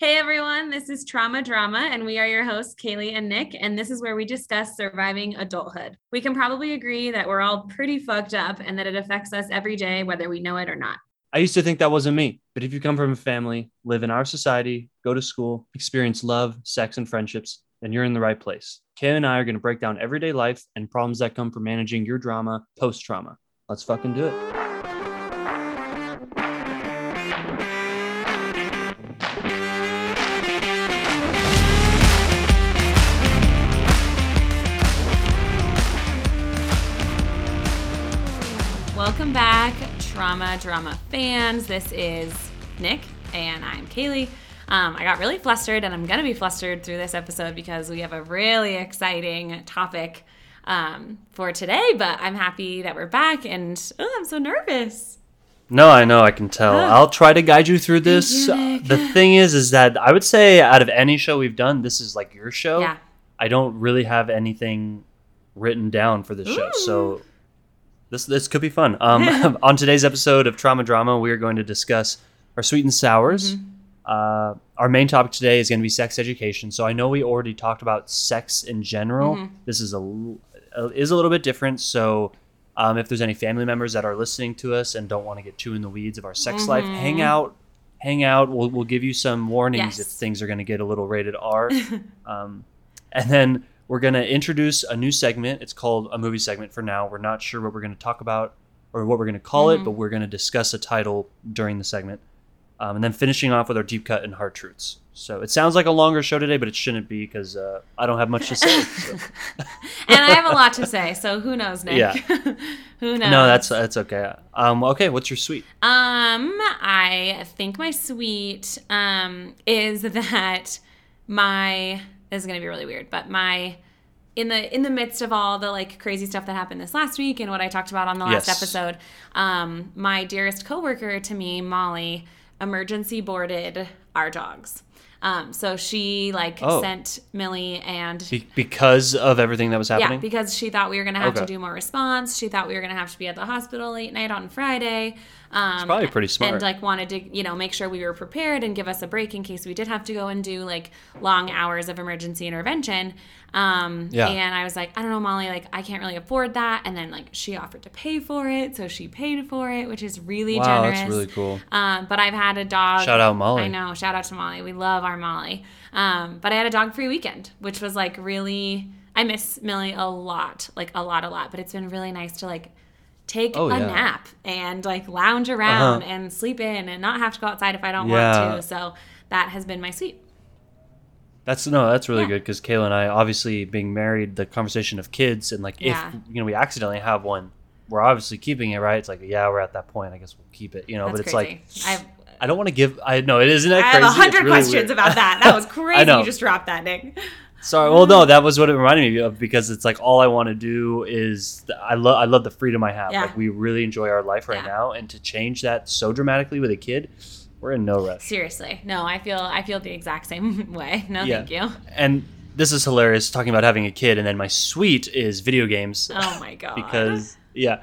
Hey everyone, this is Trauma Drama, and we are your hosts, Kaylee and Nick. And this is where we discuss surviving adulthood. We can probably agree that we're all pretty fucked up and that it affects us every day, whether we know it or not. I used to think that wasn't me, but if you come from a family, live in our society, go to school, experience love, sex, and friendships, then you're in the right place. Kay and I are going to break down everyday life and problems that come from managing your drama post trauma. Let's fucking do it. Trauma Drama fans. This is Nick, and I'm Kaylee. Um, I got really flustered, and I'm going to be flustered through this episode because we have a really exciting topic um, for today. But I'm happy that we're back, and oh, I'm so nervous. No, I know, I can tell. Ah. I'll try to guide you through this. you, the thing is, is that I would say out of any show we've done, this is like your show. Yeah. I don't really have anything written down for this show, so this this could be fun. Um, on today's episode of Trauma Drama, we are going to discuss our sweet and sours. Mm-hmm. Uh, our main topic today is going to be sex education. So I know we already talked about sex in general. Mm-hmm. This is a l- uh, is a little bit different. So um, if there's any family members that are listening to us and don't want to get too in the weeds of our sex life, hang out. Hang out. We'll, we'll give you some warnings if things are going to get a little rated R. um, and then we're going to introduce a new segment. It's called a movie segment for now. We're not sure what we're going to talk about or what we're going to call Mm-hmm. it, but we're going to discuss a title during the segment. Um, and then finishing off with our deep cut and hard truths. So it sounds like a longer show today, but it shouldn't be because uh, I don't have much to say. so. And I have a lot to say, so who knows, Nick? Yeah. who knows? No, that's that's okay. Um, okay, what's your sweet? Um, I think my sweet um is that my this is gonna be really weird, but my in the in the midst of all the like crazy stuff that happened this last week and what I talked about on the last Yes. episode, um, my dearest coworker to me, Molly, emergency boarded our dogs. Um, so she like Oh. sent Millie and Be- because of everything that was happening. yeah, because she thought we were going to have to do more response. She thought we were going to have to be at the hospital late night on Friday. Um, probably pretty smart. And like wanted to, you know, make sure we were prepared and give us a break in case we did have to go and do like long hours of emergency intervention. Um, Yeah. And I was like, I don't know, Molly, like I can't really afford that. And then like she offered to pay for it, so she paid for it, which is really wow, generous. that's really cool. Um, but I've had a dog. Shout out Molly. I know. Shout out to Molly. We love our Molly. Um, but I had a dog free weekend, which was like really. I miss Millie a lot, like a lot, a lot. But it's been really nice to like take Oh, a yeah. nap and like lounge around Uh-huh. and sleep in and not have to go outside if I don't Yeah. want to. So that has been my sweet. That's no, that's really Yeah. good because Kayla and I, obviously being married, the conversation of kids and like if you know we accidentally have one, we're obviously keeping it, right? It's like yeah, we're at that point. I guess we'll keep it, you know. That's but it's like I've, I don't want to give. I know it isn't that I crazy. have a hundred really questions weird. about that. That was crazy. You just dropped that, Nick. Sorry. Well, no, that was what it reminded me of because it's like all I want to do is I love I love the freedom I have. Yeah. Like we really enjoy our life right Yeah. now, and to change that so dramatically with a kid, we're in no rush. Seriously, no, I feel I feel the exact same way. No, Yeah. thank you. And this is hilarious talking about having a kid, and then my sweet is video games. Oh my god. because yeah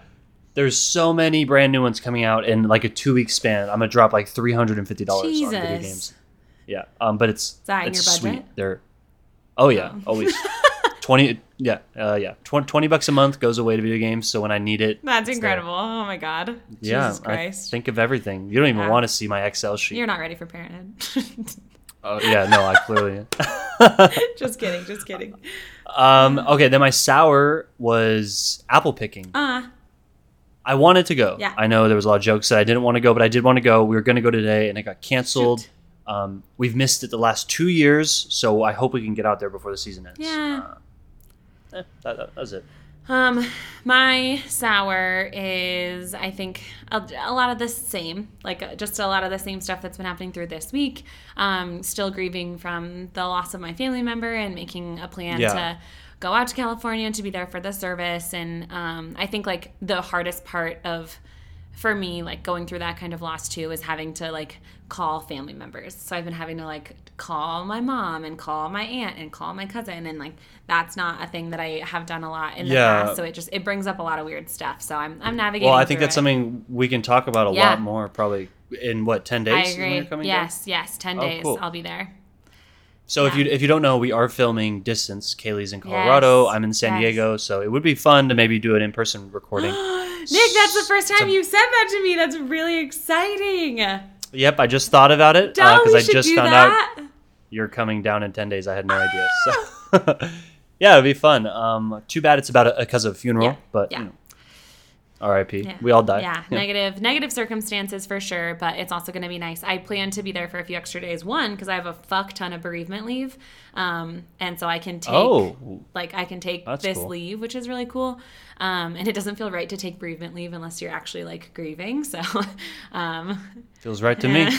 there's so many brand new ones coming out in like a two week span i'm gonna drop like $350 on video games yeah um but it's that it's your sweet they're oh yeah Oh. always 20 yeah uh, yeah 20, 20 bucks a month goes away to video games so when i need it That's it's there. incredible. Oh my god. yeah Jesus i Christ. think of everything you don't even Yeah. want to see my excel sheet You're not ready for parenthood. oh yeah no i clearly just kidding, just kidding. um okay then my sour was apple picking Uh, I wanted to go. Yeah. I know there was a lot of jokes that I didn't want to go, but I did want to go. We were going to go today, and it got canceled. Shoot. Um, we've missed it the last two years, so I hope we can get out there before the season ends. Yeah. Uh, eh, that, that, that's it. um, my sour is, I think, a, a lot of the same, like uh, just a lot of the same stuff that's been happening through this week. Um, still grieving from the loss of my family member and making a plan Yeah. to go out to California to be there for the service. And um, I think like the hardest part of for me, like going through that kind of loss too, is having to like call family members. So I've been having to like call my mom and call my aunt and call my cousin, and like that's not a thing that I have done a lot in the Yeah. past. So it just it brings up a lot of weird stuff. So I'm I'm navigating. Well, I think that's it. something we can talk about a Yeah. lot more probably in what ten days. I is when you're agree. coming down? Yes, yes, ten Oh, days. cool. I'll be there. So if you if you don't know, we are filming distance. Kaylee's in Colorado. Yes. I'm in San Yes. Diego. So it would be fun to maybe do an in person recording. Nick, that's the first time Some- you've said that to me. That's really exciting. yep, I just thought about it because we I just found that. out you're coming down in ten days. I had no idea. So yeah, it'd be fun. Um, too bad it's about a because of a funeral, Yeah. but Yeah. you know, R.I.P. Yeah. We all die. Yeah, negative negative circumstances for sure, but it's also going to be nice. I plan to be there for a few extra days. One, because I have a fuck ton of bereavement leave, um, and so I can take Oh, like I can take this cool. leave, which is really cool. Um, and it doesn't feel right to take bereavement leave unless you're actually like grieving. So, um, feels right to me.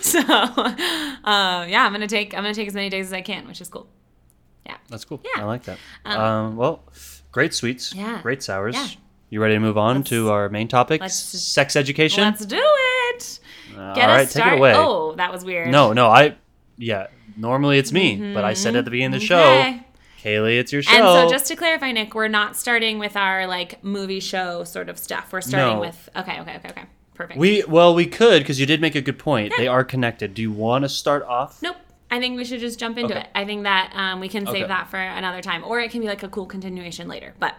so uh, yeah, I'm gonna take I'm gonna take as many days as I can, which is cool. Yeah, that's cool. Yeah. I like that. Um, Um, well, great sweets. Yeah. Great sours. Yeah. You ready to move on Let's- to our main topic? Sex education. Let's do it. Uh, Get all us take it away. Oh, that was weird. No, no, I. Yeah, normally it's me, but I said at the beginning of the show, Mm-hmm. Kaylee, it's your show. And so, just to clarify, Nick, we're not starting with our like movie show sort of stuff. We're starting No. with okay, okay, okay, okay, perfect. we well, we could because you did make a good point. They are connected. Do you want to start off? nope. I think we should just jump into Okay. it. I think that um, we can save Okay. that for another time, or it can be like a cool continuation later. But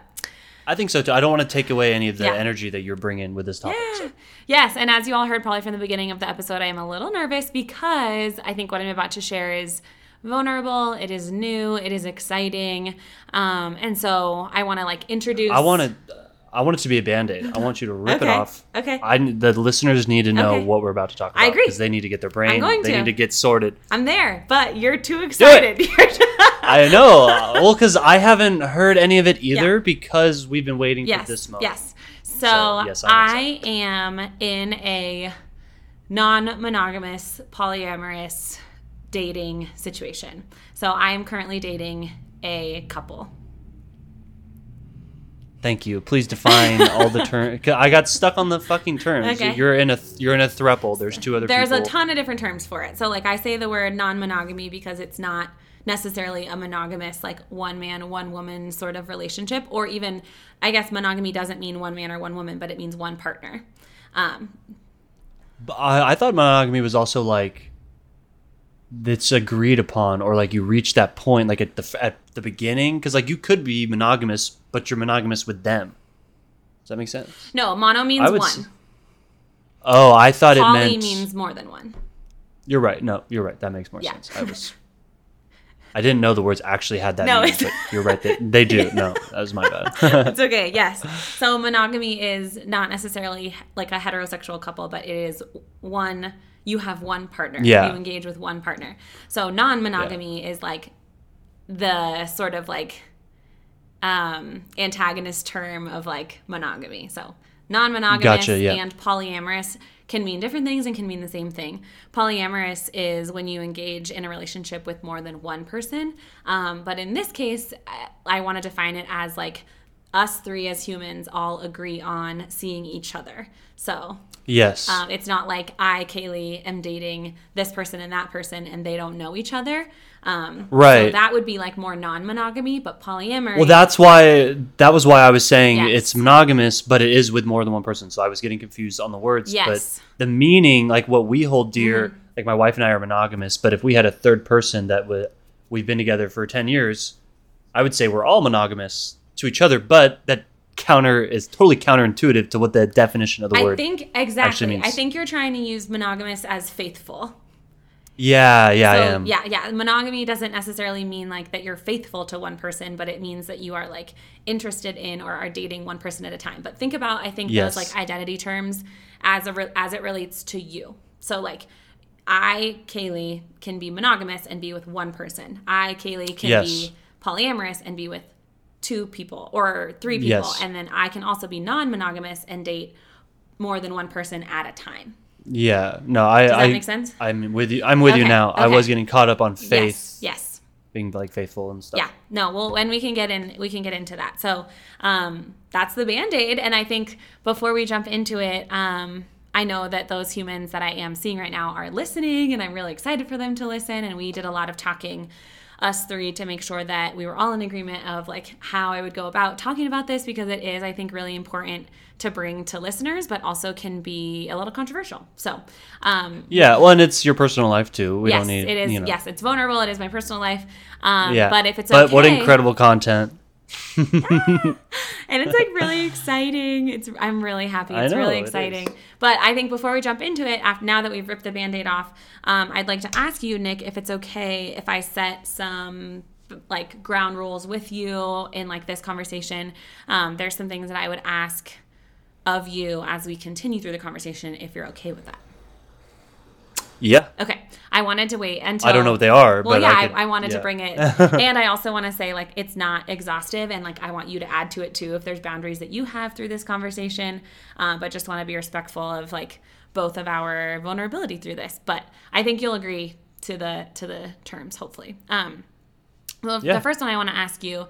I think so too. I don't want to take away any of the Yeah. energy that you're bringing with this topic. so- yes, and as you all heard probably from the beginning of the episode, I am a little nervous because I think what I'm about to share is vulnerable. It is new. It is exciting, um, and so I want to like introduce. I want to. I want it to be a band aid. I want you to rip it off. Okay. I the listeners need to know Okay. what we're about to talk about. I agree. because they need to get their brain. I'm going they to. need to get sorted. I'm there, but you're too excited. I know. Well, because I haven't heard any of it either because we've been waiting yes. for this moment. Yes. So, So, yes, I am in a non-monogamous polyamorous dating situation. So I am currently dating a couple. Thank you. Please define all the terms. I got stuck on the fucking terms. Okay. You're in a you're in a thruple. There's two other There's people. a ton of different terms for it. So like I say the word non-monogamy because it's not necessarily a monogamous like one man one woman sort of relationship or even I guess monogamy doesn't mean one man or one woman but it means one partner. Um, But I, I thought monogamy was also like that's agreed upon, or like you reach that point like at the at the beginning, because like you could be monogamous, but you're monogamous with them. Does that make sense? no, mono means I would one. s- Oh, I thought Poly it meant. means more than one. You're right. No, you're right. That makes more Yeah. sense. I was. I didn't know the words actually had that No, meaning, but you're right. They, they do. No, that was my bad. It's okay. Yes. So monogamy is not necessarily like a heterosexual couple, but it is one. You have one partner. Yeah. You engage with one partner. So non-monogamy is like the sort of like um, antagonist term of like monogamy. So non-monogamous Gotcha, yeah. and polyamorous can mean different things and can mean the same thing. Polyamorous is when you engage in a relationship with more than one person. Um, but in this case, I, I want to define it as like us three as humans all agree on seeing each other. So yes. um, it's not like I, Kaylee, am dating this person and that person and they don't know each other. Um, So Right. that would be like more non monogamy, but polyamory. Well, that's why that was why I was saying Yes. it's monogamous, but it is with more than one person. So I was getting confused on the words. Yes. But the meaning, like what we hold dear, Mm-hmm. like my wife and I are monogamous, but if we had a third person that would we've been together for ten years, I would say we're all monogamous to each other. But that counter is totally counterintuitive to what the definition of the I word. I think exactly. means. I think you're trying to use monogamous as faithful. Yeah, yeah, I am. yeah, yeah. Monogamy doesn't necessarily mean like that you're faithful to one person, but it means that you are like interested in or are dating one person at a time. But think about I think Yes. those like identity terms as a re- as it relates to you. So like I, Kaylee, can be monogamous and be with one person. I, Kaylee, can Yes. be polyamorous and be with two people or three people. Yes. And then I can also be non-monogamous and date more than one person at a time. Yeah, no, I. Does that I, make sense? I'm with you. I'm with you Okay, now. I was getting caught up on faith. Yes. Yes. being like faithful and stuff. Yeah, no, well, and we can get in, we can get into that. So, um, that's the band aid. And I think before we jump into it, um, I know that those humans that I am seeing right now are listening, and I'm really excited for them to listen. And we did a lot of talking, us three, to make sure that we were all in agreement of like how I would go about talking about this because it is, I think, really important to bring to listeners, but also can be a little controversial. So, um, Yeah, well, and it's your personal life too. We yes, don't need it is. You know. Yes, it's vulnerable. It is my personal life. Um, Yeah. but if it's but okay, what incredible content. and it's like really exciting. It's I'm really happy. It's know, really exciting. is. But I think before we jump into it, after, now that we've ripped the band-aid off, um, I'd like to ask you, Nick, if it's okay if I set some like ground rules with you in like this conversation. Um, there's some things that I would ask of you as we continue through the conversation if you're okay with that. Yeah. Okay. I wanted to wait until I don't know what they are, Well, but yeah, I, could- I, wanted to bring it, and I also want to say like it's not exhaustive, and like I want you to add to it too if there's boundaries that you have through this conversation. Uh, but just want to be respectful of like both of our vulnerability through this. But I think you'll agree to the to the terms, hopefully. Um, well, Yeah. the first one I want to ask you.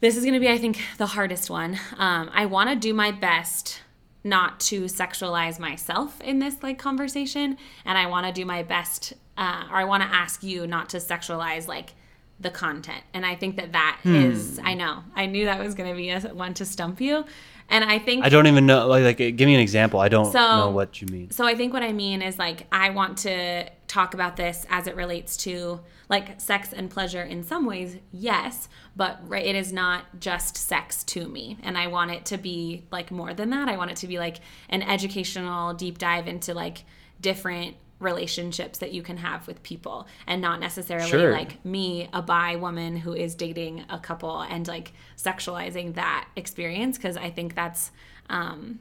This is going to be, I think, the hardest one. Um, I want to do my best not to sexualize myself in this like conversation, and I want to do my best, uh, or I want to ask you not to sexualize like the content. And I think that that Hmm. is, I know, I knew that was going to be a one to stump you, and I think I don't even know. Like, like, give me an example. I don't So- know what you mean. so I think what I mean is like I want to talk about this as it relates to like sex and pleasure in some ways, yes, but it is not just sex to me, and I want it to be like more than that. I want it to be like an educational deep dive into like different relationships that you can have with people and not necessarily Sure. like me a bi woman who is dating a couple and like sexualizing that experience because i think that's um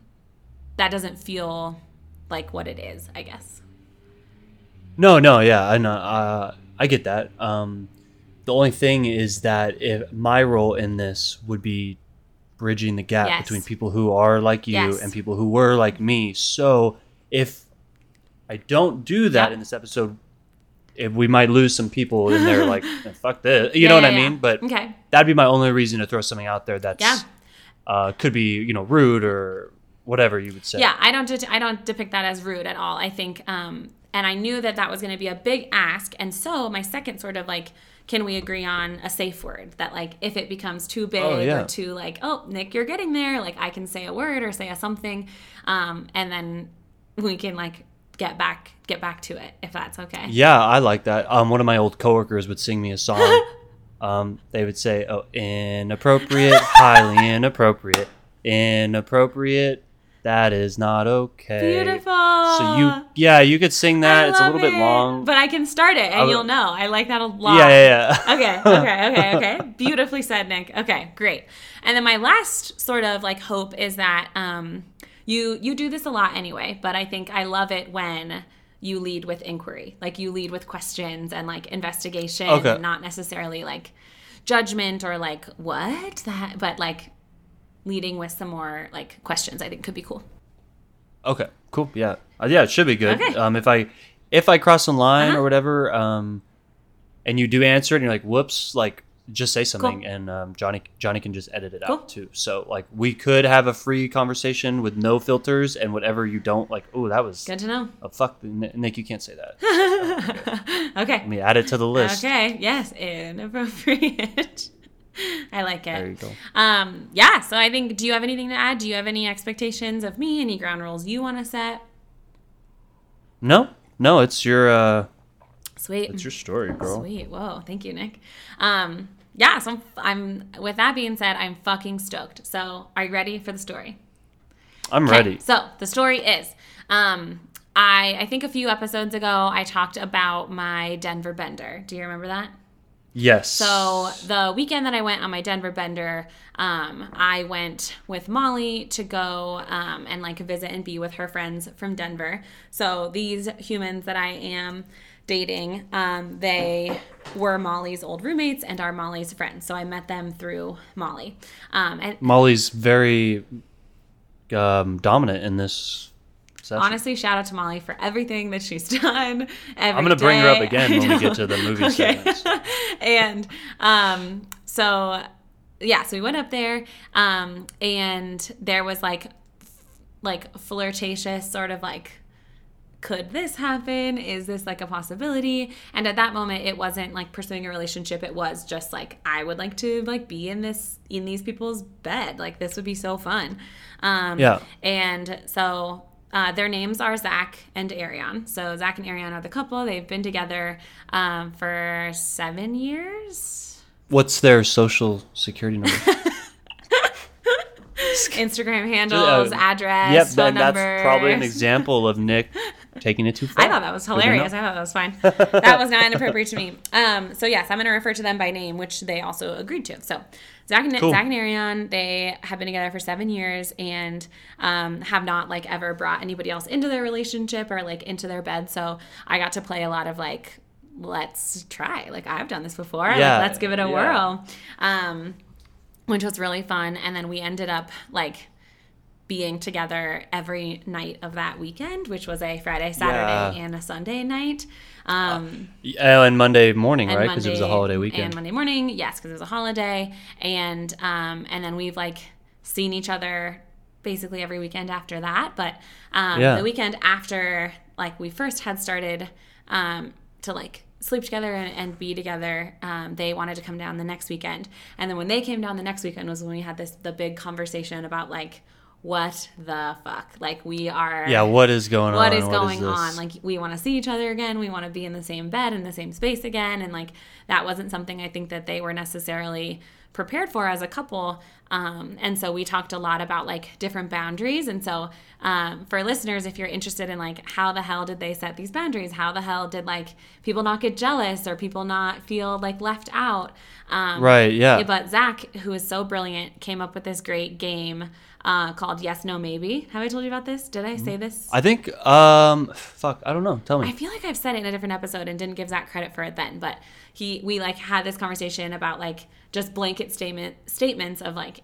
that doesn't feel like what it is, I guess. No, no, yeah, I know. Uh, I get that. Um, the only thing is that if my role in this would be bridging the gap Yes. between people who are like you Yes. and people who were like me. So if I don't do that in this episode, if we might lose some people in there, like fuck this, you Yeah, know what I mean? But Okay. that'd be my only reason to throw something out there that's Yeah. uh, could be you know rude or whatever you would say. Yeah, I don't det- I don't depict that as rude at all. I think um and I knew that that was going to be a big ask. And so my second sort of like can we agree on a safe word that like if it becomes too big Oh, yeah. or too like oh Nick you're getting there like I can say a word or say a something um and then we can like get back get back to it if that's okay. Yeah, I like that. Um, one of my old coworkers would sing me a song. um, they would say, "Oh, inappropriate, highly inappropriate, inappropriate. That is not okay." Beautiful. So you, yeah, you could sing that. I it's a little bit long. But I can start it and would- you'll know. I like that a lot. yeah, yeah, yeah. okay, okay, okay, okay. Beautifully said, Nick. Okay, great. And then my last sort of like hope is that um, you you do this a lot anyway, but I think I love it when you lead with inquiry, like you lead with questions and like investigation, Okay. not necessarily like judgment or like what that, but like leading with some more like questions. I think could be cool. Okay, cool. Yeah, uh, yeah, it should be good. Okay. Um, if I if I cross the line Uh-huh. or whatever, um, and you do answer it, and you're like, "Whoops!" Like, just say something, and um, Johnny Johnny can just edit it Cool. out too. So like, we could have a free conversation with no filters, and whatever you don't like. Oh, that was Good to know. oh, fuck, Nick. You can't say that. okay. Let me add it to the list. Okay. Yes. Inappropriate. I like it. There you go. Um, yeah. So I think. Do you have anything to add? Do you have any expectations of me? Any ground rules you want to set? No, no, it's your uh, Sweet. it's your story, girl. Sweet. Whoa. Thank you, Nick. Um, yeah. So I'm, I'm. With that being said, I'm fucking stoked. So are you ready for the story? I'm Okay, ready. So the story is, um, I I think a few episodes ago I talked about my Denver bender. Do you remember that? Yes. So the weekend that I went on my Denver bender, um, I went with Molly to go um, and like visit and be with her friends from Denver. So these humans that I am dating, um, they were Molly's old roommates and are Molly's friends. So I met them through Molly. Um, and Molly's very um, dominant in this session. Honestly, shout out to Molly for everything that she's done. I'm gonna bring her up again when we get to the movie segments. and um, so yeah, so we went up there, um, and there was like, like flirtatious sort of like could this happen? Is this like a possibility? And at that moment it wasn't like pursuing a relationship. It was just like I would like to like be in this in these people's bed. Like this would be so fun. Um Yeah. and so uh, their names are Zach and Ariane. So Zach and Ariane are the couple. They've been together um, for seven years. What's their social security number? Instagram handles, Uh, address, yep, phone then that's probably an example of Nick taking it too far. I thought that was hilarious. I thought that was fine. that was not inappropriate to me. Um, so yes, I'm going to refer to them by name, which they also agreed to. So Zach and Cool. Zach and Ariane, they have been together for seven years and um, have not like ever brought anybody else into their relationship or like into their bed. So I got to play a lot of like, let's try. Like I've done this before. Yeah, like, let's give it a yeah. whirl. Um, which was really fun. And then we ended up like being together every night of that weekend, which was a Friday, Saturday, Yeah. and a Sunday night. Um, Oh, and Monday morning, and right? Because it was a holiday weekend. And. Monday morning, yes, because it was a holiday, and um, and then we've like seen each other basically every weekend after that. But um, Yeah. the weekend after, like we first had started um, to like sleep together and, and be together, um, they wanted to come down the next weekend, and then when they came down the next weekend was when we had this the big conversation about like what the fuck? Like we are yeah, what is going what on? is going this? on like we want to see each other again. We want to be in the same bed in the same space again. And like that wasn't something i think that they were necessarily prepared for as a couple. Um, and so we talked a lot about like different boundaries. And so um, for listeners if you're interested in like how the hell did they set these boundaries? How the hell did like people not get jealous or people not feel like left out? Um, Right, yeah. but Zach, who is so brilliant, came up with this great game uh, called Yes, No, Maybe. Have I told you about this? Did I say this? I think, um, fuck, I don't know. Tell me. I feel like I've said it in a different episode and didn't give Zach credit for it then, but he we like had this conversation about like just blanket statement statements of like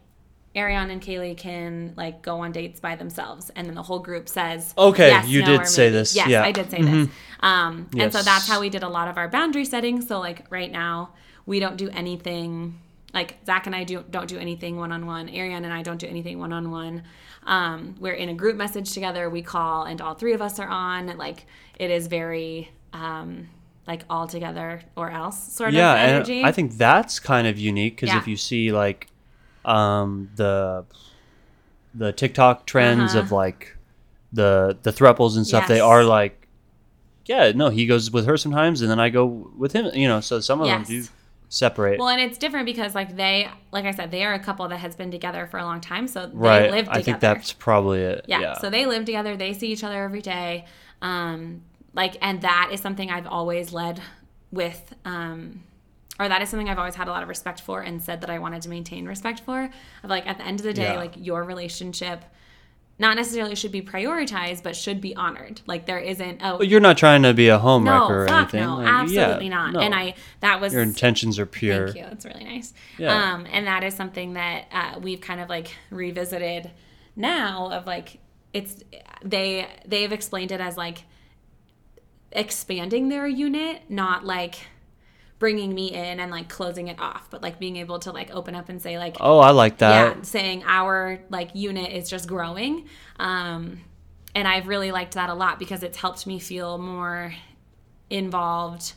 Ariane and Kaylee can like go on dates by themselves, and then the whole group says, Okay, yes, you no, did say this, Yes, yeah. I did say this. Um, and so that's how we did a lot of our boundary setting. So like right now, we don't do anything. Like Zach and I do don't do anything one on one. Ariane and I don't do anything one on one. Um, we're in a group message together. We call, and all three of us are on. Like it is very um, like all together or else sort yeah, of energy. I think that's kind of unique because Yeah. if you see like um, the the TikTok trends Uh-huh. of like the the thruples and stuff, they are like, yeah, no, he goes with her sometimes, and then I go with him. You know, so some of Yes. them do separate. Well, and it's different because like they, like I said, they are a couple that has been together for a long time, so they right. live together. I think that's probably it. yeah. Yeah. So they live together. They see each other every day. Um, like, and that is something I've always led with, um, or that is something I've always had a lot of respect for and said that I wanted to maintain respect for. Of like, at the end of the day, Yeah. like your relationship, not necessarily should be prioritized, but should be honored. Like there isn't, oh, you're not trying to be a homewrecker no, or fuck anything. no, Like, absolutely yeah, not. no. And I, that was your intentions are pure. Thank you. That's really nice. Yeah. Um, and that is something that uh, we've kind of like revisited now of like it's they they've explained it as like expanding their unit, not like bringing me in and like closing it off, but like being able to like open up and say like Oh, I like that. yeah, saying our like unit is just growing. Um, and I've really liked that a lot because it's helped me feel more involved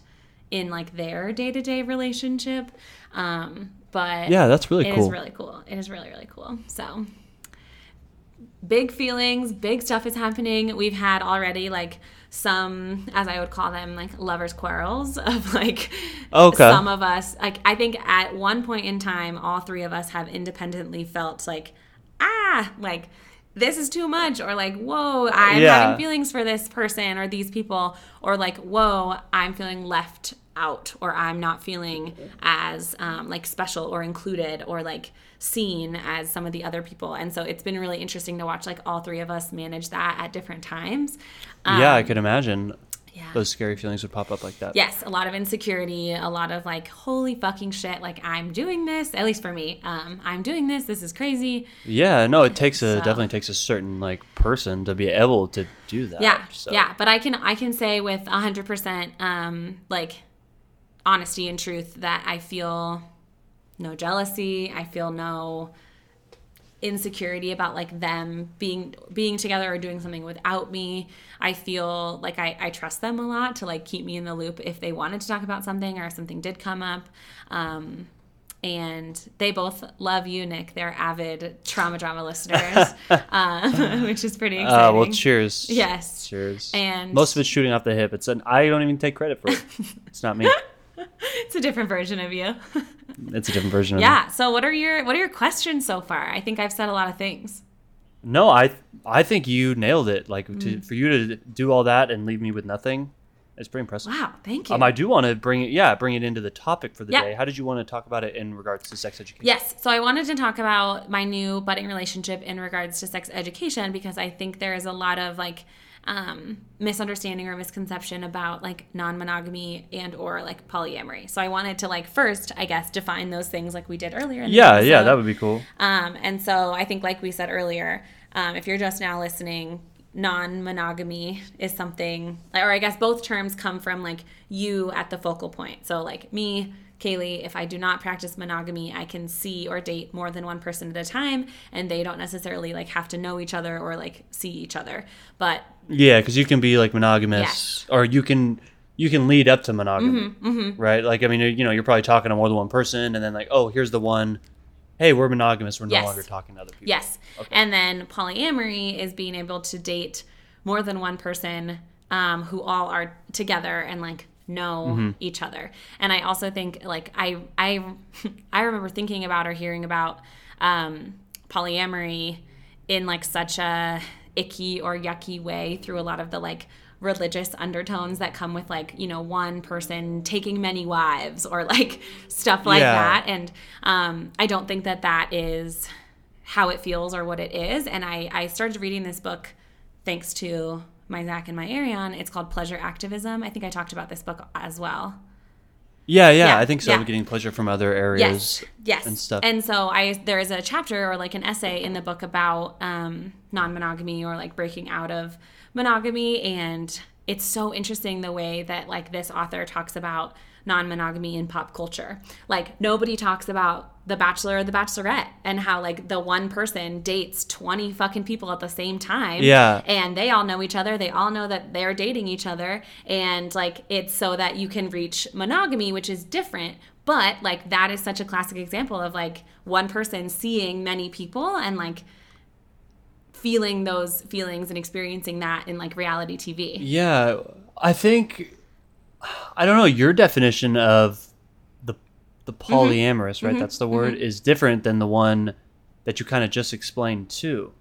in like their day to day relationship. Um, but Yeah, that's really it cool. it is really cool. It is really, really cool. So big feelings, big stuff is happening. We've had already like some, as I would call them, like lovers' quarrels of like Okay. some of us. Like I think at one point in time, all three of us have independently felt like, ah, like this is too much, or like, whoa, I'm Yeah. having feelings for this person or these people, or like, whoa, I'm feeling left out, or I'm not feeling as um, like special or included or like seen as some of the other people. And so it's been really interesting to watch like all three of us manage that at different times. Um, yeah, I could imagine. Yeah. those scary feelings would pop up like that. Yes, a lot of insecurity, a lot of like, holy fucking shit, like I'm doing this, at least for me. Um, I'm doing this, this is crazy. Yeah, no, it takes a So- definitely takes a certain like person to be able to do that. Yeah, so. yeah, but I can I can say with hundred percent um like honesty and truth that I feel no jealousy. I feel no insecurity about like them being being together or doing something without me. I feel like I, I trust them a lot to like keep me in the loop if they wanted to talk about something or if something did come up. Um, and they both love you, Nick. They're avid trauma drama listeners, um, which is pretty exciting. Uh, well, cheers. Yes. Cheers. And- most of it's shooting off the hip. It's an I don't even take credit for it. it's not me. It's a different version of you. It's a different version of me. yeah. So what are your what are your questions so far? I think I've said a lot of things. No, I I think you nailed it. Like Mm. to, for you to do all that and leave me with nothing, it's pretty impressive. Wow, thank you. Um, I do want to bring it, yeah, bring it into the topic for the Yeah. day. How did you want to talk about it in regards to sex education? Yes. So I wanted to talk about my new budding relationship in regards to sex education because I think there is a lot of like um, misunderstanding or misconception about like non-monogamy and or like polyamory. So I wanted to like first, I guess, define those things like we did earlier. In the Yeah, yeah, that would be cool. Um, and so I think, like we said earlier, um, if you're just now listening, non monogamy is something, or I guess both terms come from like you at the focal point. So, like me, Kaylee, if I do not practice monogamy, I can see or date more than one person at a time, and they don't necessarily like have to know each other or like see each other. But Yeah, because you can be like monogamous, Yes. or you can you can lead up to monogamy, Mm-hmm, right? Like I mean, you know, you're probably talking to more than one person, and then like, oh, here's the one. Hey, we're monogamous. We're no Yes. longer talking to other people. Yes. And then polyamory is being able to date more than one person um, who all are together and like know each other. And I also think like I I I remember thinking about or hearing about um, polyamory in like such a icky or yucky way through a lot of the like religious undertones that come with like you know one person taking many wives or like stuff like Yeah. that and um, i don't think that that is how it feels or what it is and i i started reading this book thanks to my zach and my Ariane it's called pleasure activism i think i talked about this book as well Yeah, yeah, Yeah, I think so. yeah. Getting pleasure from other areas. yes yes and stuff. and so i there is a chapter or like an essay in the book about um, non-monogamy or like breaking out of monogamy and it's so interesting the way that like this author talks about non-monogamy in pop culture. Like nobody talks about the bachelor or the bachelorette and how like the one person dates 20 fucking people at the same time. Yeah. and they all know each other. They all know that they're dating each other. And like it's so that you can reach monogamy which is different. But like that is such a classic example of like one person seeing many people and like feeling those feelings and experiencing that in like reality tv Yeah, I think I don't know. Your definition of the the Mm-hmm. polyamorous, right? That's the word. Is different than the one that you kind of just explained too.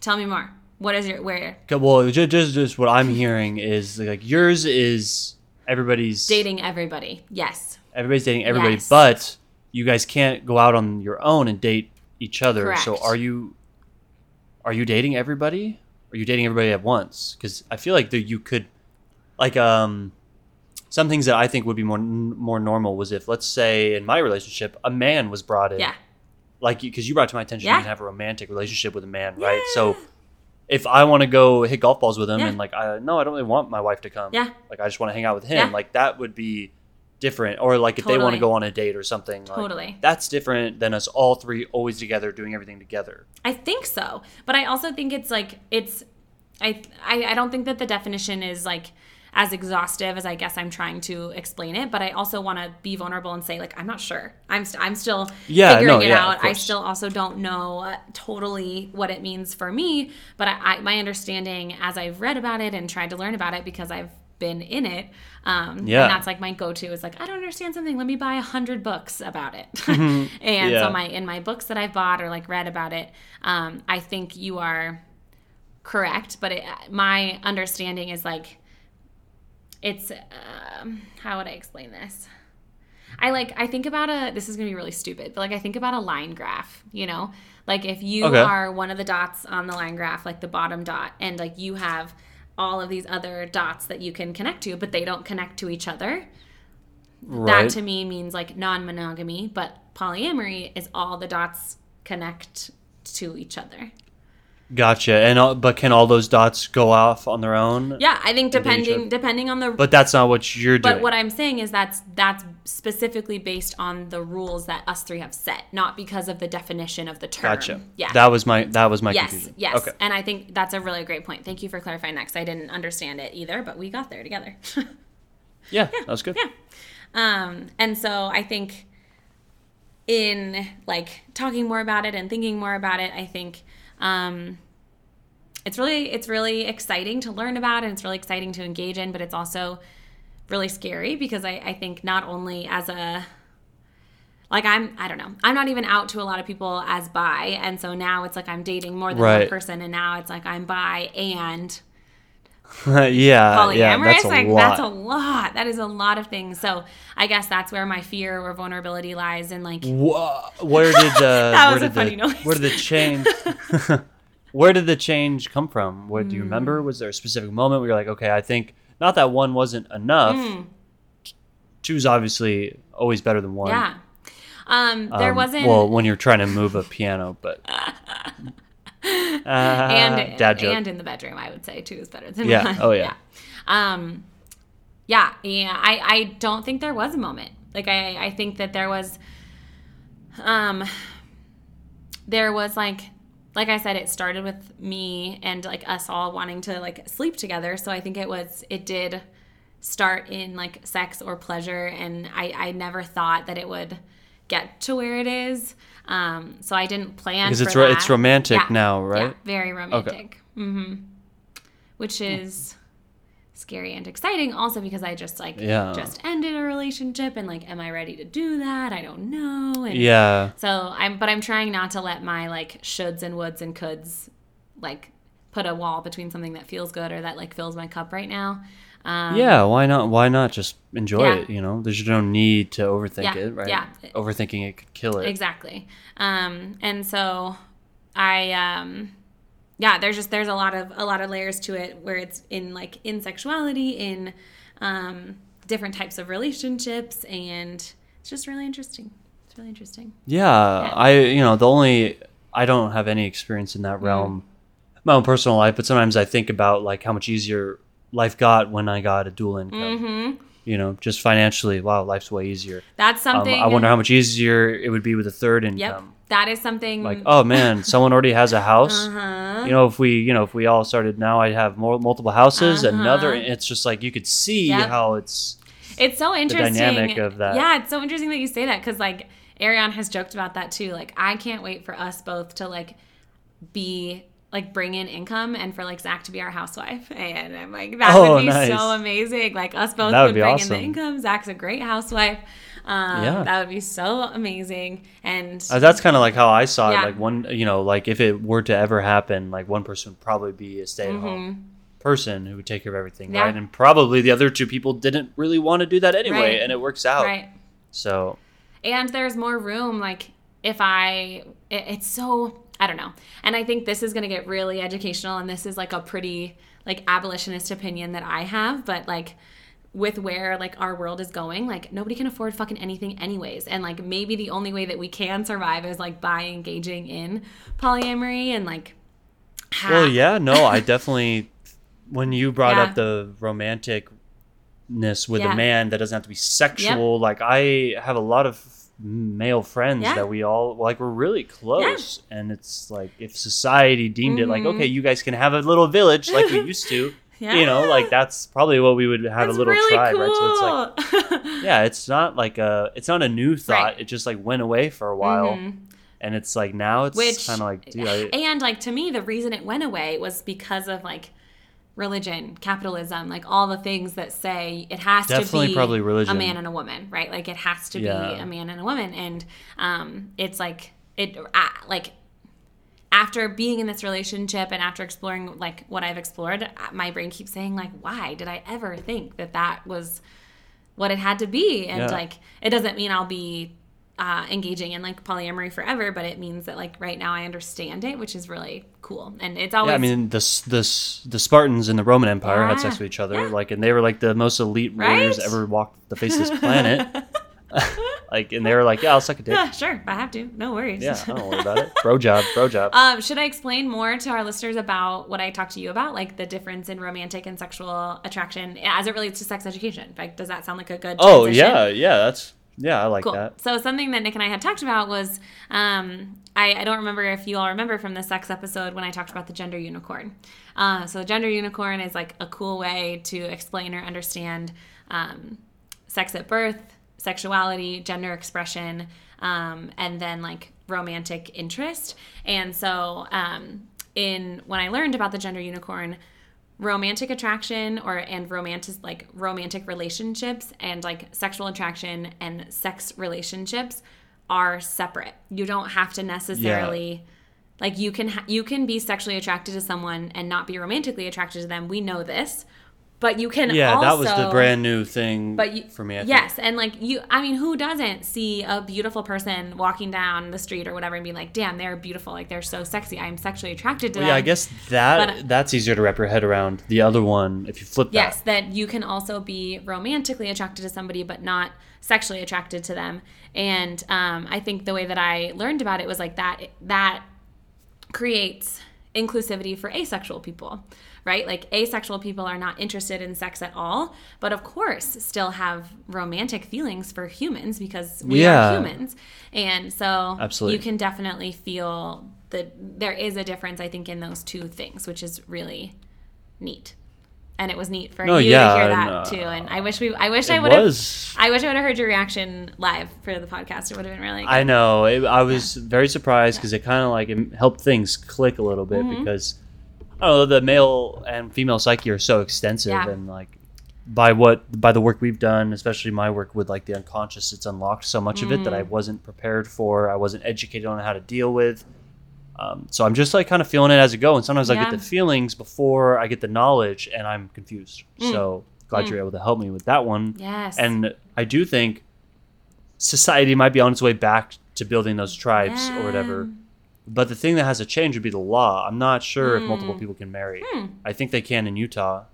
tell me more what is your where Well, just, just just what I'm hearing is like yours is everybody's dating everybody yes Everybody's dating everybody, Yes. but you guys can't go out on your own and date each other. So are you are you dating everybody? Are you dating everybody at once? Because I feel like that you could like um some things that I think would be more more normal was if let's say in my relationship a man was brought in yeah like because you brought to my attention Yeah. you can have a romantic relationship with a man right so if i want to go hit golf balls with him Yeah. and like i no i don't really want my wife to come Yeah. like i just want to hang out with him Yeah. like that would be different or like if they want to go on a date or something like, Totally. that's different than us all three always together doing everything together I think so, but I also think it's like it's. I, I I don't think that the definition is like as exhaustive as I guess I'm trying to explain it, but I also want to be vulnerable and say like I'm not sure. I'm st- I'm still Yeah, figuring no, it yeah, out. I still also don't know uh, totally what it means for me, but I, I my understanding as I've read about it and tried to learn about it because I've been in it. Um, Yeah. and that's like my go-to is like I don't understand something. Let me buy a hundred books about it. and Mm-hmm. Yeah. so my in my books that I've bought or like read about it, um, I think you are correct. But it, my understanding is like it's um, how would I explain this? I like I think about a this is gonna be really stupid, but like I think about a line graph, you know? Like if you Okay. are one of the dots on the line graph, like the bottom dot, and like you have all of these other dots that you can connect to, but they don't connect to each other. right. That to me means like non monogamy, but polyamory is all the dots connect to each other. Gotcha. And all, but can all those dots go off on their own? Yeah, I think depending depending on the But that's not what you're doing. But what I'm saying is that's that's specifically based on the rules that us three have set, not because of the definition of the term. gotcha. Yeah. That was my that was my yes. confusion. Yes. Okay. And I think that's a really great point. Thank you for clarifying that because I didn't understand it either, but we got there together. yeah, Yeah, that was good. yeah. Um, and so I think in like talking more about it and thinking more about it, I think um, it's really it's really exciting to learn about and it's really exciting to engage in, but it's also really scary because I, I think not only as a like I'm I don't know I'm not even out to a lot of people as bi. And so now it's like I'm dating more than one person and now it's like I'm bi and yeah, yeah, that's a like lot. that's a lot that is a lot of things so i guess that's where my fear or vulnerability lies And like Where did uh, That where was a did funny the, noise. Where did the change? where did the change come from? What do you Hmm. remember? Was there a specific moment where you're like, okay, I think not that one wasn't enough. Hmm. Two's obviously always better than one. yeah um there Um, wasn't well when you're trying to move a piano, but and dad joke. and in the bedroom i would say two is better than Yeah. one Oh, yeah. um yeah yeah i i don't think there was a moment like i i think that there was um there was like like i said it started with me and like us all wanting to like sleep together so i think it was it did start in like sex or pleasure and i i never thought that it would get to where it is um so i didn't plan Because for it's ro- it's romantic Yeah. now, Yeah, right? very romantic. Okay. Mm-hmm. Which is scary and exciting also because I just like Yeah. just ended a relationship and like am I ready to do that? I don't know. And Yeah. so I'm but I'm trying not to let my like shoulds and woulds and coulds like put a wall between something that feels good or that like fills my cup right now. Um Yeah, why not? Why not just enjoy Yeah. it? You know, there's no need to overthink Yeah, it, right? yeah. Overthinking it could kill it. Exactly. Um, and so I um yeah, there's just there's a lot of a lot of layers to it where it's in like in sexuality, in um different types of relationships and it's just really interesting. It's really interesting. Yeah, I you know the only I don't have any experience in that realm, my own personal life. But sometimes I think about like how much easier life got when I got a dual income. hmm You know, just financially, wow, life's way easier. That's Um, something I wonder how much easier it would be with a third income. Yep. That is something Like, oh man, someone already has a house. uh-huh. You know, if we, you know, if we all started now, I'd have more multiple houses. Uh-huh. Another, it's just like you could see Yep. how it's. It's so interesting. The dynamic of that. Yeah, it's so interesting that you say that because like Ariane has joked about that too. Like I can't wait for us both to like be like bring in income and for like Zach to be our housewife. And I'm like that Oh, would be nice. so amazing. Like us both That would would, bring awesome. in the income. Zach's a great housewife. Um, Yeah. that would be so amazing. And Uh, that's kind of like how I saw Yeah. it. Like one, you know, like if it were to ever happen, like one person would probably be a stay-at-home person who would take care of everything, Mm-hmm. Yeah. right? And probably the other two people didn't really want to do that anyway, Right. and it works out. right. So and there's more room like if i it, it's so i don't know and i think this is going to get really educational and this is like a pretty like abolitionist opinion that i have but like with where like our world is going like nobody can afford fucking anything anyways and like maybe the only way that we can survive is like by engaging in polyamory and like ha- Well, yeah, no, I definitely. When you brought Yeah. up the romanticness with Yeah. a man that doesn't have to be sexual, like I have a lot of male friends Yeah. that we all like we're really close, and it's like if society deemed it like Mhm. okay, you guys can have a little village like we used to, you know, like that's probably what we would have That's a little really tribe, right? So it's like yeah, it's not like a it's not a new thought. Right. It just like went away for a while, Mhm. and it's like now it's kind of like dude, I, and like to me the reason it went away was because of like religion capitalism like all the things that say it has Definitely to be probably religion. a man and a woman right like it has to Yeah. be a man and a woman and um it's like it uh, like after being in this relationship and after exploring like what I've explored, uh, my brain keeps saying like, why did I ever think that that was what it had to be? And Yeah. like, it doesn't mean I'll be uh, engaging in like polyamory forever, but it means that like right now I understand it, which is really cool. And it's always Yeah, I mean the the the Spartans in the Roman Empire had sex with each other, yeah. like, and they were like the most elite warriors Right? ever walked the face of this planet. like, and they were like, "Yeah, I'll suck a dick." yeah, sure, I have to, no worries. Yeah, I don't worry about it. Bro job, bro job. Um, should I explain more to our listeners about what I talked to you about, like the difference in romantic and sexual attraction as it relates to sex education? Like, does that sound like a good? oh yeah, yeah, that's yeah, I like Cool. that. So something that Nick and I had talked about was um, I, I don't remember if you all remember from the sex episode when I talked about the gender unicorn. Uh, so the gender unicorn is like a cool way to explain or understand um, sex at birth, sexuality, gender expression, um, and then like romantic interest. And so um, in when I learned about the gender unicorn, romantic attraction or and romantic like romantic relationships and like sexual attraction and sex relationships are separate. You don't have to necessarily like you can ha- you can be sexually attracted to someone and not be romantically attracted to them. We know this. But you can Yeah, that was the brand new thing but you, for me. I think. yes, and like you, I mean, who doesn't see a beautiful person walking down the street or whatever and be like, "Damn, they're beautiful! Like they're so sexy. I'm sexually attracted to Well, them." yeah, I guess that But- uh, that's easier to wrap your head around. The other one, if you flip Yes, that, that you can also be romantically attracted to somebody, but not sexually attracted to them. And um, I think the way that I learned about it was like that. That creates inclusivity for asexual people, right? Like asexual people are not interested in sex at all, but of course still have romantic feelings for humans because we Yeah. are humans. And so Absolutely. you can definitely feel that there is a difference, I think, in those two things, which is really neat. And it was neat for No, you yeah, to hear and, that uh, too. And I wish we, I wish I would have. I wish I would have heard your reaction live for the podcast. It would have been really. Good. I know. It, I was very surprised because it kind of like it helped things click a little bit Mhm. because I the male and female psyche are so extensive Yeah. and like by what by the work we've done, especially my work with like the unconscious, it's unlocked so much of it that I Mm. wasn't prepared for. I wasn't educated on how to deal with. Um, so I'm just like kind of feeling it as I go, and sometimes I get the feelings before I get the knowledge, and I'm confused. Mm. So glad Mm. you're able to help me with that one. Yes. And I do think society might be on its way back to building those tribes or whatever. But the thing that has to change would be the law. I'm not sure if multiple Hmm. people can marry. Hmm. I think they can in Utah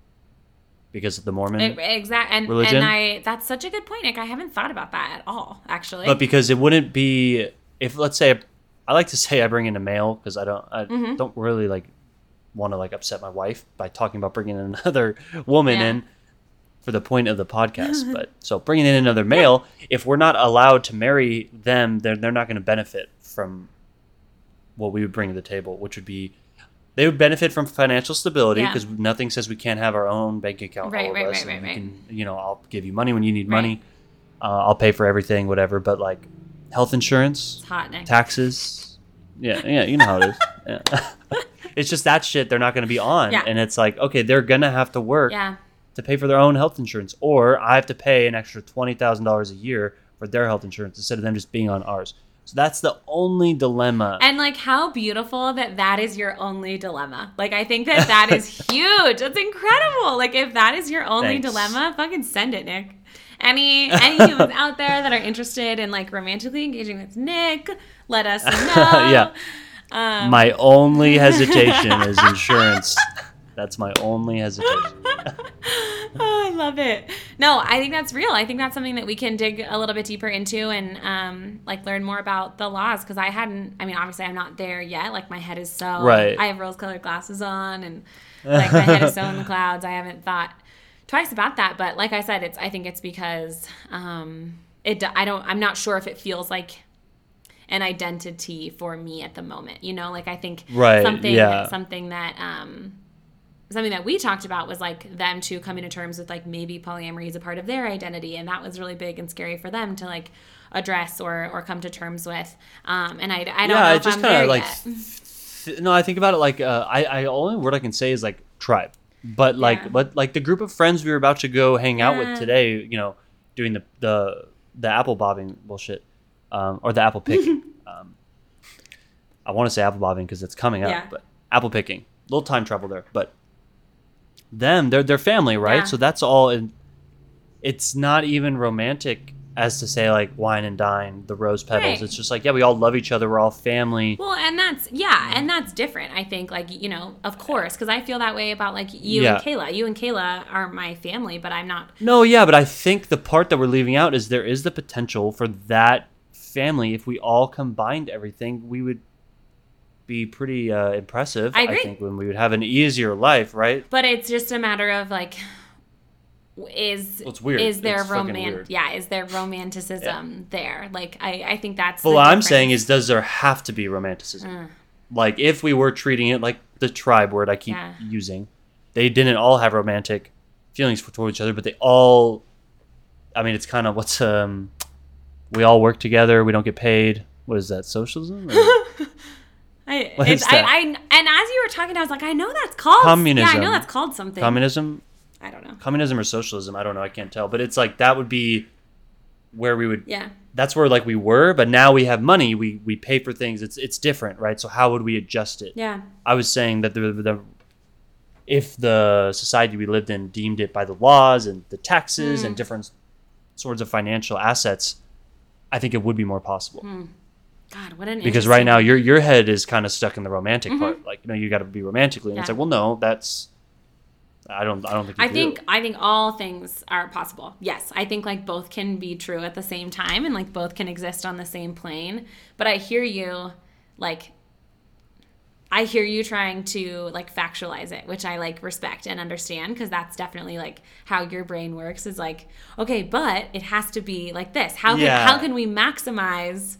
because of the Mormon. Exactly, and religion? and I that's such a good point, Nick. I haven't thought about that at all, actually. but because it wouldn't be if let's say I like to say I bring in a male because I don't I Mhm. don't really like want to like upset my wife by talking about bringing in another woman Yeah. in for the point of the podcast. but so bringing in another male, if we're not allowed to marry them, they're they're not going to benefit from what we would bring to the table, which would be. They would benefit from financial stability Yeah. because nothing says we can't have our own bank account. Right, right, us, right, right, right. Can, you know, I'll give you money when you need Right. money. Uh, I'll pay for everything, whatever. But like health insurance, it's hot, Nick. taxes. Yeah, yeah, you know how it is. Yeah. it's just that shit they're not going to be on, Yeah. and it's like okay, they're gonna have to work yeah, to pay for their own health insurance, or I have to pay an extra twenty thousand dollars a year for their health insurance instead of them just being on ours. So that's the only dilemma. and like how beautiful that that is your only dilemma. Like I think that that is huge. That's incredible. Like if that is your only Thanks. dilemma, fucking send it, Nick. Any any humans out there that are interested in like romantically engaging with Nick, let us know. Yeah. Um, my only hesitation is insurance. That's my only hesitation. Oh, I love it. No, I think that's real. I think that's something that we can dig a little bit deeper into and um, like learn more about the laws because I hadn't. I mean, obviously, I'm not there yet. Like my head is so. Right. I have rose-colored glasses on, and like my head is so in the clouds. I haven't thought twice about that. But like I said, it's. I think it's because um, it. I don't. I'm not sure if it feels like an identity for me at the moment. You know, like I think Right, something yeah. something that um something that we talked about was like them to coming to terms with like maybe polyamory is a part of their identity and that was really big and scary for them to like address or or come to terms with um and i, I don't yeah, know if just i'm kind there of like. yet no, I think about it like uh, I. I only word I can say is like tribe, but like Yeah. but like the group of friends we were about to go hang out Yeah. with today. You know, doing the the the apple bobbing bullshit, um, or the apple picking. um, I want to say apple bobbing because it's coming up, but apple picking, little time travel there. But them, they're their family, right? Yeah. So that's all. In, it's not even romantic as to say like wine and dine, the rose petals. Right. It's just like yeah, we all love each other. We're all family. Well, and that's yeah, and that's different. I think, like you know, of course, because I feel that way about like you Yeah. and Kayla. You and Kayla are my family, but I'm not. No, yeah, but I think the part that we're leaving out is there is the potential for that family. If we all combined everything, we would be pretty uh, impressive. I agree. think when we would have an easier life, right? But it's just a matter of like, is Well, it's weird. is there It's fucking roman? weird. Yeah, is there romanticism there? Like, I I think that's. The what I'm saying is, does there have to be romanticism? Uh, Like, if we were treating it like the tribe word I keep Yeah. using, they didn't all have romantic feelings for toward each other, but they all. I mean, it's kind of what's um, we all work together. We don't get paid. What is that? Socialism? I, it's, I. I and as you were talking, I was like, I know that's called Yeah, I know that's called something. communism? I don't know. Communism or socialism? I don't know. I can't tell. But it's like that would be where we would. Yeah. That's where like we were, but now we have money. We we pay for things. It's it's different, right? So how would we adjust it? Yeah. I was saying that the, the if the society we lived in deemed it by the laws and the taxes Hmm. and different sorts of financial assets, I think it would be more possible. God, what an Because right now your your head is kind of stuck in the romantic part. Like, you know, you got to be romantically. And it's Mm-hmm. Like, well, no, that's I don't I don't think you I do. think I think all things are possible. Yes, I think like both can be true at the same time and like both can exist on the same plane. But I hear you like I hear you trying to like factualize it, which I like respect and understand because that's definitely like how your brain works is like, okay, but it has to be like this. How can how can we maximize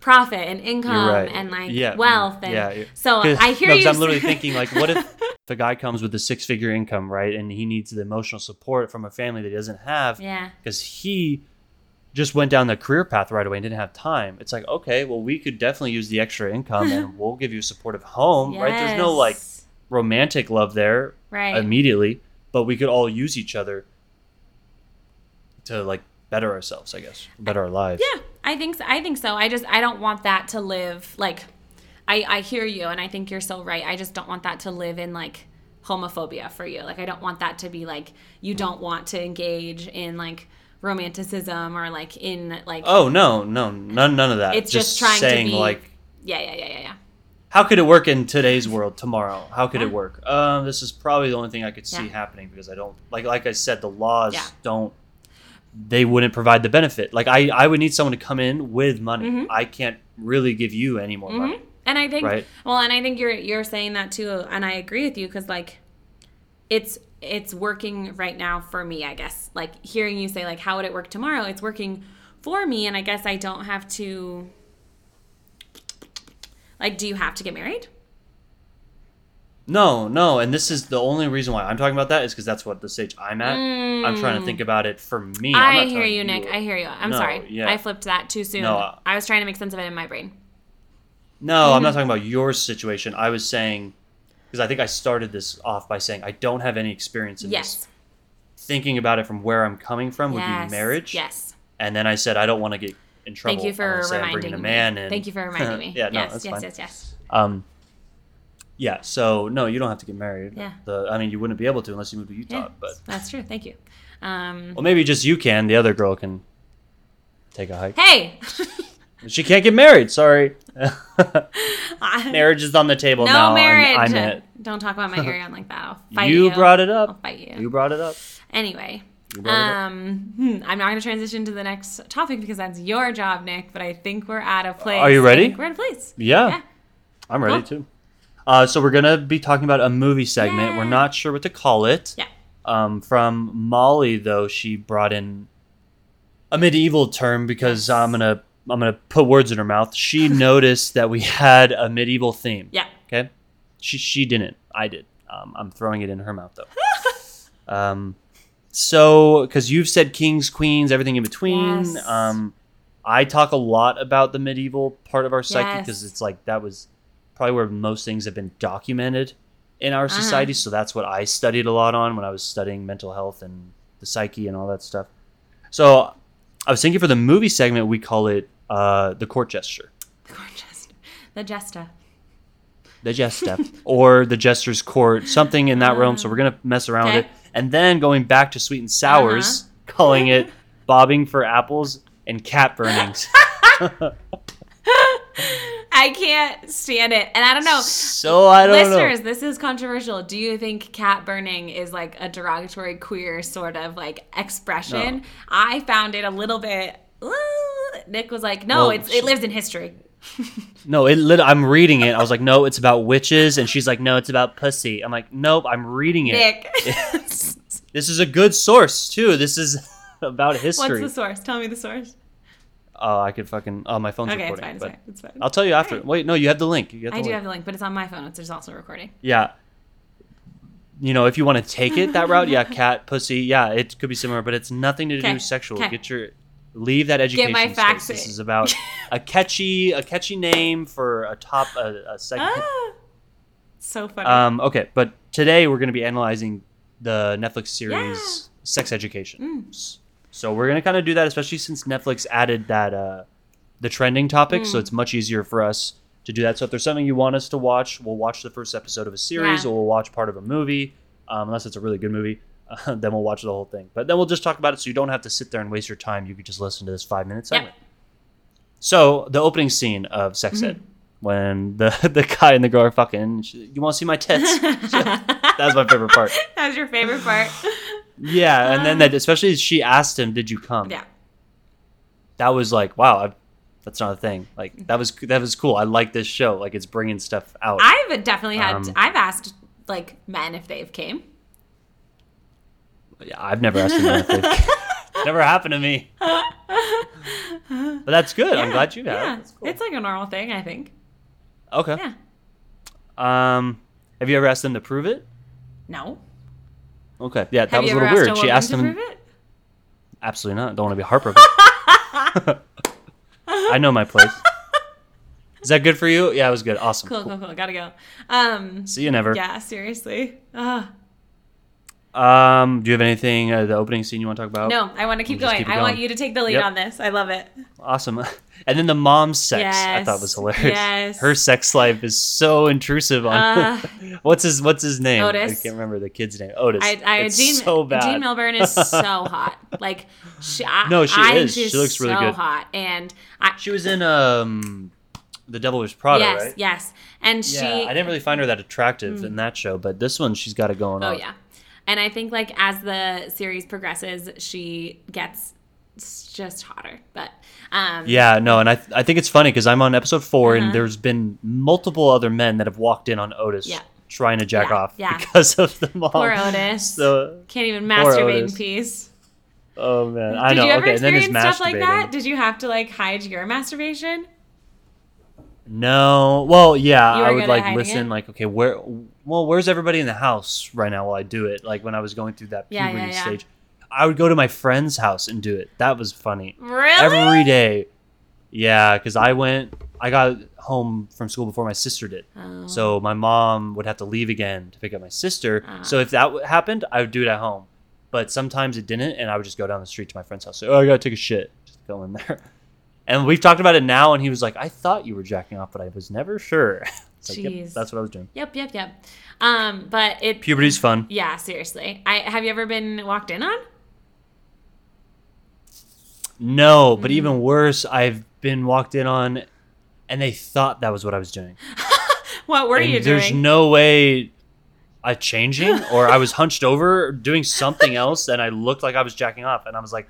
profit and income right. and like Yeah, wealth and yeah, so I hear no, you I'm literally thinking like, what if the guy comes with a six figure income, right, and he needs the emotional support from a family that he doesn't have, Yeah. because he just went down the career path right away and didn't have time. It's like, okay, well, we could definitely use the extra income, and we'll give you a supportive home, right? There's no like romantic love there right. immediately, but we could all use each other to like better ourselves, I guess, better our lives. Yeah, I think so. I think so. I just I don't want that to live like I I hear you and I think you're so right. I just don't want that to live in like homophobia for you. Like I don't want that to be like you don't want to engage in like romanticism or like in like Oh no, no, none, none of that. It's just trying to be- like yeah, yeah, yeah, yeah, yeah. how could it work in today's world tomorrow? How could Yeah. it work? Um, this is probably the only thing I could see Yeah. happening because I don't like like I said, the laws Yeah. don't they wouldn't provide the benefit. Like I, I would need someone to come in with money. Mhm. I can't really give you any more money. Mhm. And I think Right. well, and I think you're you're saying that too, and I agree with you because like it's it's working right now for me. I guess like hearing you say like how would it work tomorrow? It's working for me, and I guess I don't have to. Like, do you have to get married? No, no, and this is the only reason why I'm talking about that is because that's what the stage I'm at. I'm trying to think about it for me. I'm Mm. Not hear you, Nick. I hear you. I'm No, sorry. yeah. I flipped that too soon. No, uh, I was trying to make sense of it in my brain. No, I'm Mm-hmm. not talking about your situation. I was saying because I think I started this off by saying I don't have any experience in Yes. this. Thinking about it from where I'm coming from would yes. be marriage. Yes. And then I said I don't want to get in trouble. Thank you for I'm reminding me. a man in. Thank you for reminding me. yeah, no, yes, that's yes, fine. yes, yes. Um, yeah. So no, you don't have to get married. Yeah. The I mean, you wouldn't be able to unless you moved to Utah. Yeah, But that's true. Thank you. Um, well, maybe just you can. The other girl can take a hike. hey, She can't get married. Sorry. I- marriage is on the table no now. I'm- marriage. I'm, it. Don't talk about my area like that. I'll fight you. You brought it up. I'll fight you. You brought it up. Anyway, You brought it up. um, hmm, I'm not going to transition to the next topic because that's your job, Nick. But I think we're at a place. Are you ready? We're at a place. Yeah. Yeah. I'm ready Cool. too. Uh, so we're gonna be talking about a movie segment. We're not sure what to call it. Yeah. Um, from Molly though, she brought in a medieval term because. I'm gonna I'm gonna put words in her mouth. She noticed that we had a medieval theme. Yeah. Okay. She she didn't. I did. Um, I'm throwing it in her mouth though. um, so because you've said kings, queens, everything in between. Yes. Um, I talk a lot about the medieval part of our psyche because Yes. it's like that was probably where most things have been documented in our Uh-huh. society. So that's what I studied a lot on when I was studying mental health and the psyche and all that stuff. So I was thinking for the movie segment, we call it uh, the court gesture, Gorgeous. The Jesta. the jester, or the jester's court, something in that realm. So we're gonna mess around with Uh-huh. It, and then going back to sweet and sours, calling it bobbing for apples and cat burnings. I can't stand it. And I don't know. so I don't Listeners, know. this is controversial. Do you think cat burning is like a derogatory queer sort of like expression? No. I found it a little bit. uh, Nick was like, "No, Well, it's it lives in history." No, it. Lit- I'm reading it. I was like, no, it's about witches, and she's like, no, it's about pussy. I'm like, nope, I'm reading it. Nick, This is a good source too. This is about history. what's the source? Tell me the source. Oh, I could fucking. Oh, my phone's Okay, recording. fine. It's fine. It's fine. I'll tell you after. Alright. Wait, no, you have the link. You have the I do have the link, but it's on my phone. It's also recording. Yeah. You know, if you want to take it that route, yeah, cat, pussy, yeah, it could be similar, but it's nothing to do with sexual. okay. Get your leave that education. Get my space. facts This is about a catchy, a catchy name for a top a, a segment. Ah, so funny. Um, okay, but today we're going to be analyzing the Netflix series Yeah. Sex Education. Mm. So we're going to kind of do that, especially since Netflix added that uh, the trending topic. Mm. So it's much easier for us to do that. So if there's something you want us to watch, we'll watch the first episode of a series, Yeah. or we'll watch part of a movie, um, unless it's a really good movie. Uh, then we'll watch the whole thing. But then we'll just talk about it, so you don't have to sit there and waste your time. You could just listen to this five minute Yep. segment. So the opening scene of Sex Mm-hmm. Ed, when the the guy and the girl are fucking, she- you want to see my tits? that was my favorite part. that was your favorite part. Yeah, and then that, especially as she asked him, "Did you come?" yeah. that was like, wow, I, that's not a thing. Like that was that was cool. I like this show. Like it's bringing stuff out. I've definitely had. Um, I've asked like men if they've came. yeah, I've never asked him that. They've- never happened to me. But that's good. I'm glad you have. Yeah, cool. it's like a normal thing. I think. Okay. Yeah. Um, have you ever asked them to prove it? No. Okay. Yeah, that Have was a little weird. She asked him. it? Absolutely not. Don't want to be heartbroken. I know my place. Is that good for you? Yeah, it was good. Awesome. Cool, cool, cool. Gotta go. Um. See you never. Yeah. Seriously. Ah. Um, do you have anything uh, the opening scene you want to talk about? no, I want to keep going. keep I want you to take the lead Yep. on this. I love it. Awesome. And then the mom's sex I thought was hilarious. yes. Her sex life is so intrusive on Uh, what's his what's his name? Otis. I can't remember the kid's name. Otis. I, I it's Jean, so bad. Jean Milburn is so hot. Like, she, I, No, she I is. She looks really so good. hot, and I, she was in um The Devil Wears Prada, yes, right? yes, and she. Yeah, I didn't really find her that attractive in that show, but this one she's got it going Oh on. Oh yeah, and I think like as the series progresses, she gets just hotter. But um, Yeah, no, and I I think it's funny because I'm on episode 4 Uh-huh. and there's been multiple other men that have walked in on Otis Yeah. trying to jack Yeah, off yeah. because of the mom. poor Otis So, can't even masturbate in peace. oh man, I Did know. you ever okay, experience stuff like that? Did you have to like hide your masturbation? No. Well, yeah, I would like listen it? like okay, where well, where's everybody in the house right now while I do it? Like when I was going through that puberty yeah, yeah. stage. I would go to my friend's house and do it. That was funny. Really? Every day. Yeah, cuz I went I got home from school before my sister did. Oh. So my mom would have to leave again to pick up my sister. Ah. So if that happened, I would do it at home. But sometimes it didn't, and I would just go down the street to my friend's house. Say, oh, I gotta take a shit. Just go in there. And we've talked about it now, and he was like, "I thought you were jacking off, but I was never sure." It's like, yep, that's what I was doing. Yep, yep, yep. Um, but it. Puberty's fun. Yeah, seriously. I have you ever been walked in on? No, Mm. but even worse, I've been walked in on, and they thought that was what I was doing. What were and you doing? there's no way I changing or I was hunched over doing something else and I looked like I was jacking off and I was like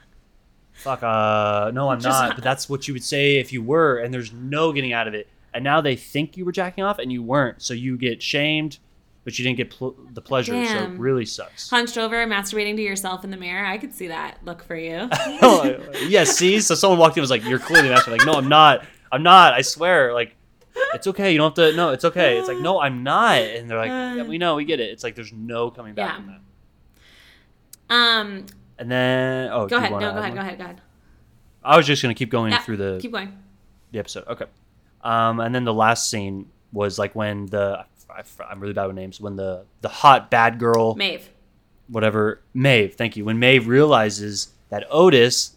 fuck uh no I'm Just- not but that's what you would say if you were and there's no getting out of it and now they think you were jacking off and you weren't so you get shamed but you didn't get pl- the pleasure so it really sucks Hunched over, masturbating to yourself in the mirror. I could see that look for you. oh, yeah see so someone walked in and was like you're clearly masturbating like no I'm not I'm not I swear like it's okay you don't have to no it's okay it's like no I'm not and they're like yeah, we know we get it it's like there's no coming back Yeah. from that Um, And then, oh, go ahead. No, go ahead. Go ahead. Go ahead. I was just gonna keep going Yeah, through the Keep going. the episode. Okay. Um, and then the last scene was like when the I, I'm really bad with names. When the the hot bad girl, Maeve. whatever Maeve, thank you. When Maeve realizes that Otis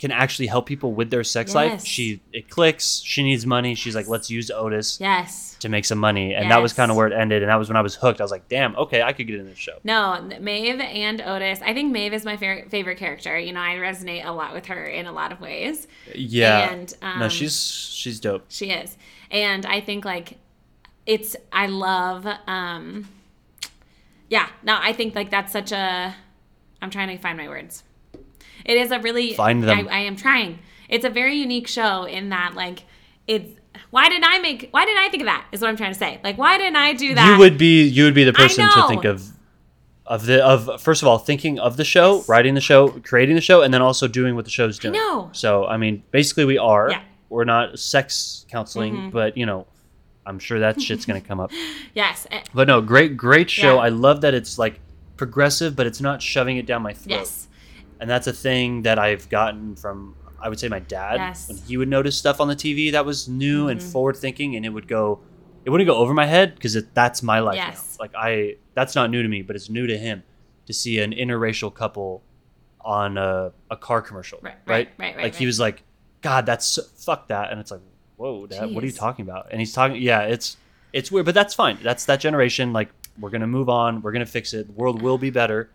can actually help people with their sex life. She it clicks. She needs money. She's like, let's use Otis Yes. to make some money, and that was kind of where it ended. And that was when I was hooked. I was like, damn, okay, I could get in this show. No, Maeve and Otis. I think Maeve is my favorite favorite character. You know, I resonate a lot with her in a lot of ways. Yeah, And, no, um, she's she's dope. She is. And I think like it's I love um yeah, no, I think like that's such a I'm trying to find my words. It is a really Find them. I, I am trying. It's a very unique show in that like it's why did I make why did I think of that? Is what I'm trying to say. Like why didn't I do that? You would be you would be the person to think of of the of first of all thinking of the show, writing the show, creating the show, and then also doing what the show's doing. No. So I mean, basically, we are. Yeah. We're not sex counseling, Mhm. but you know, I'm sure that shit's gonna come up. Yes. But no, great, great show. Yeah. I love that it's like progressive, but it's not shoving it down my throat. Yes. And that's a thing that I've gotten from, I would say, my dad. Yes. When he would notice stuff on the TV that was new and Mhm. forward thinking, and it would go, it wouldn't go over my head because that's my life Yes. now. Like I, that's not new to me, but it's new to him to see an interracial couple on a, a car commercial. Right, Right. right, right, right, Like he was like, God, that's so, fuck that, and it's like, whoa, dad, what are you talking about? And he's talking, yeah, it's it's weird, but that's fine. That's that generation. Like we're gonna move on. We're gonna fix it. The world will be better.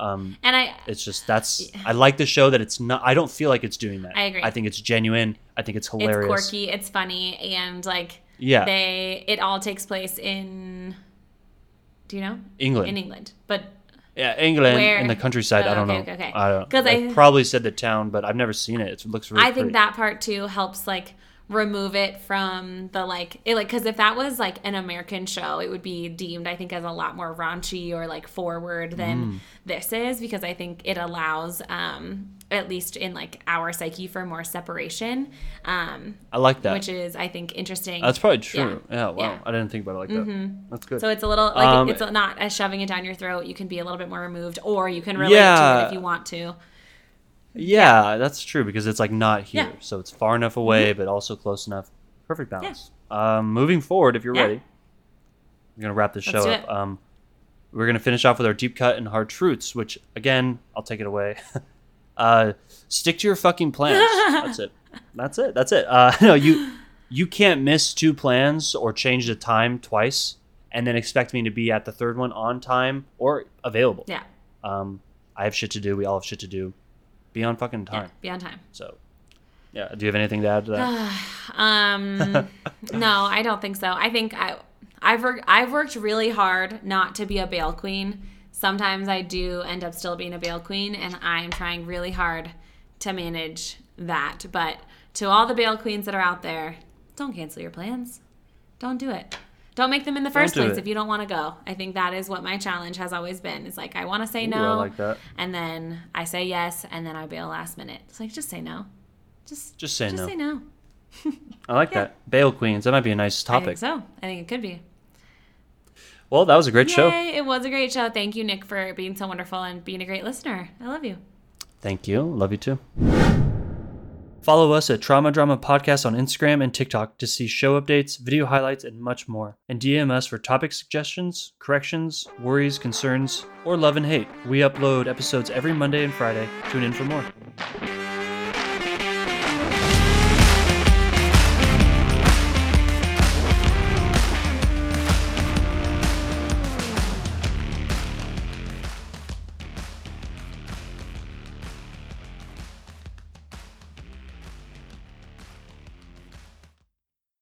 Um, And I it's just that's I like the show that it's not. I don't feel like it's doing that. I agree. I think it's genuine. I think it's hilarious. it's quirky, it's funny, and like Yeah, they it all takes place in do you know? England. In England. But yeah, England Where- in the countryside. Oh, I don't okay, know. okay, okay. I don't. 'Cause I, I- probably said the town, but I've never seen it. It looks really. I think pretty. that part too helps like remove it from the like it like because if that was like an American show, it would be deemed I think as a lot more raunchy or like forward than Mm. this is because I think it allows um at least in like our psyche for more separation um I like that. which is I think interesting. That's probably true. Yeah. wow. Yeah. Mm-hmm. I didn't think about it like that. That's good. so it's a little like Um, it's not as shoving it down your throat. You can be a little bit more removed, or you can relate to it if you want to. Yeah, that's true because it's like not here, Yeah. Mm-hmm. so it's far enough away, but also close enough. Perfect balance. Um, moving forward, if you're Yeah. ready, we're gonna wrap this Let's show up. Um, we're gonna finish off with our deep cut and hard truths, which again, I'll take it away. uh, stick to your fucking plans. that's it. That's it. That's it. Uh, no, you you can't miss two plans or change the time twice and then expect me to be at the third one on time or available. Yeah, Um, I have shit to do. We all have shit to do. Be on fucking yeah, time. be on time. So, yeah. Do you have anything to add to that? Um, no, I don't think so. I think I, I've worked, I've worked really hard not to be a bail queen. Sometimes I do end up still being a bail queen, and I am trying really hard to manage that. But to all the bail queens that are out there, don't cancel your plans. Don't do it. Don't make them in the first do place it. if you don't want to go. I think that is what my challenge has always been. It's like I want to say Ooh, no, I like that. and then I say yes, and then I bail last minute. It's like just say no. Just Just say just no. say no. I like that. Bail Queens. That might be a nice I think topic. so. I think it could be. Well, that was a great show. It was a great show. Thank you, Nick, for being so wonderful and being a great listener. I love you. Thank you. Love you too. Follow us at Trauma Drama Podcast on Instagram and TikTok to see show updates, video highlights, and much more. And DM us for topic suggestions, corrections, worries, concerns, or love and hate. We upload episodes every Monday and Friday. Tune in for more.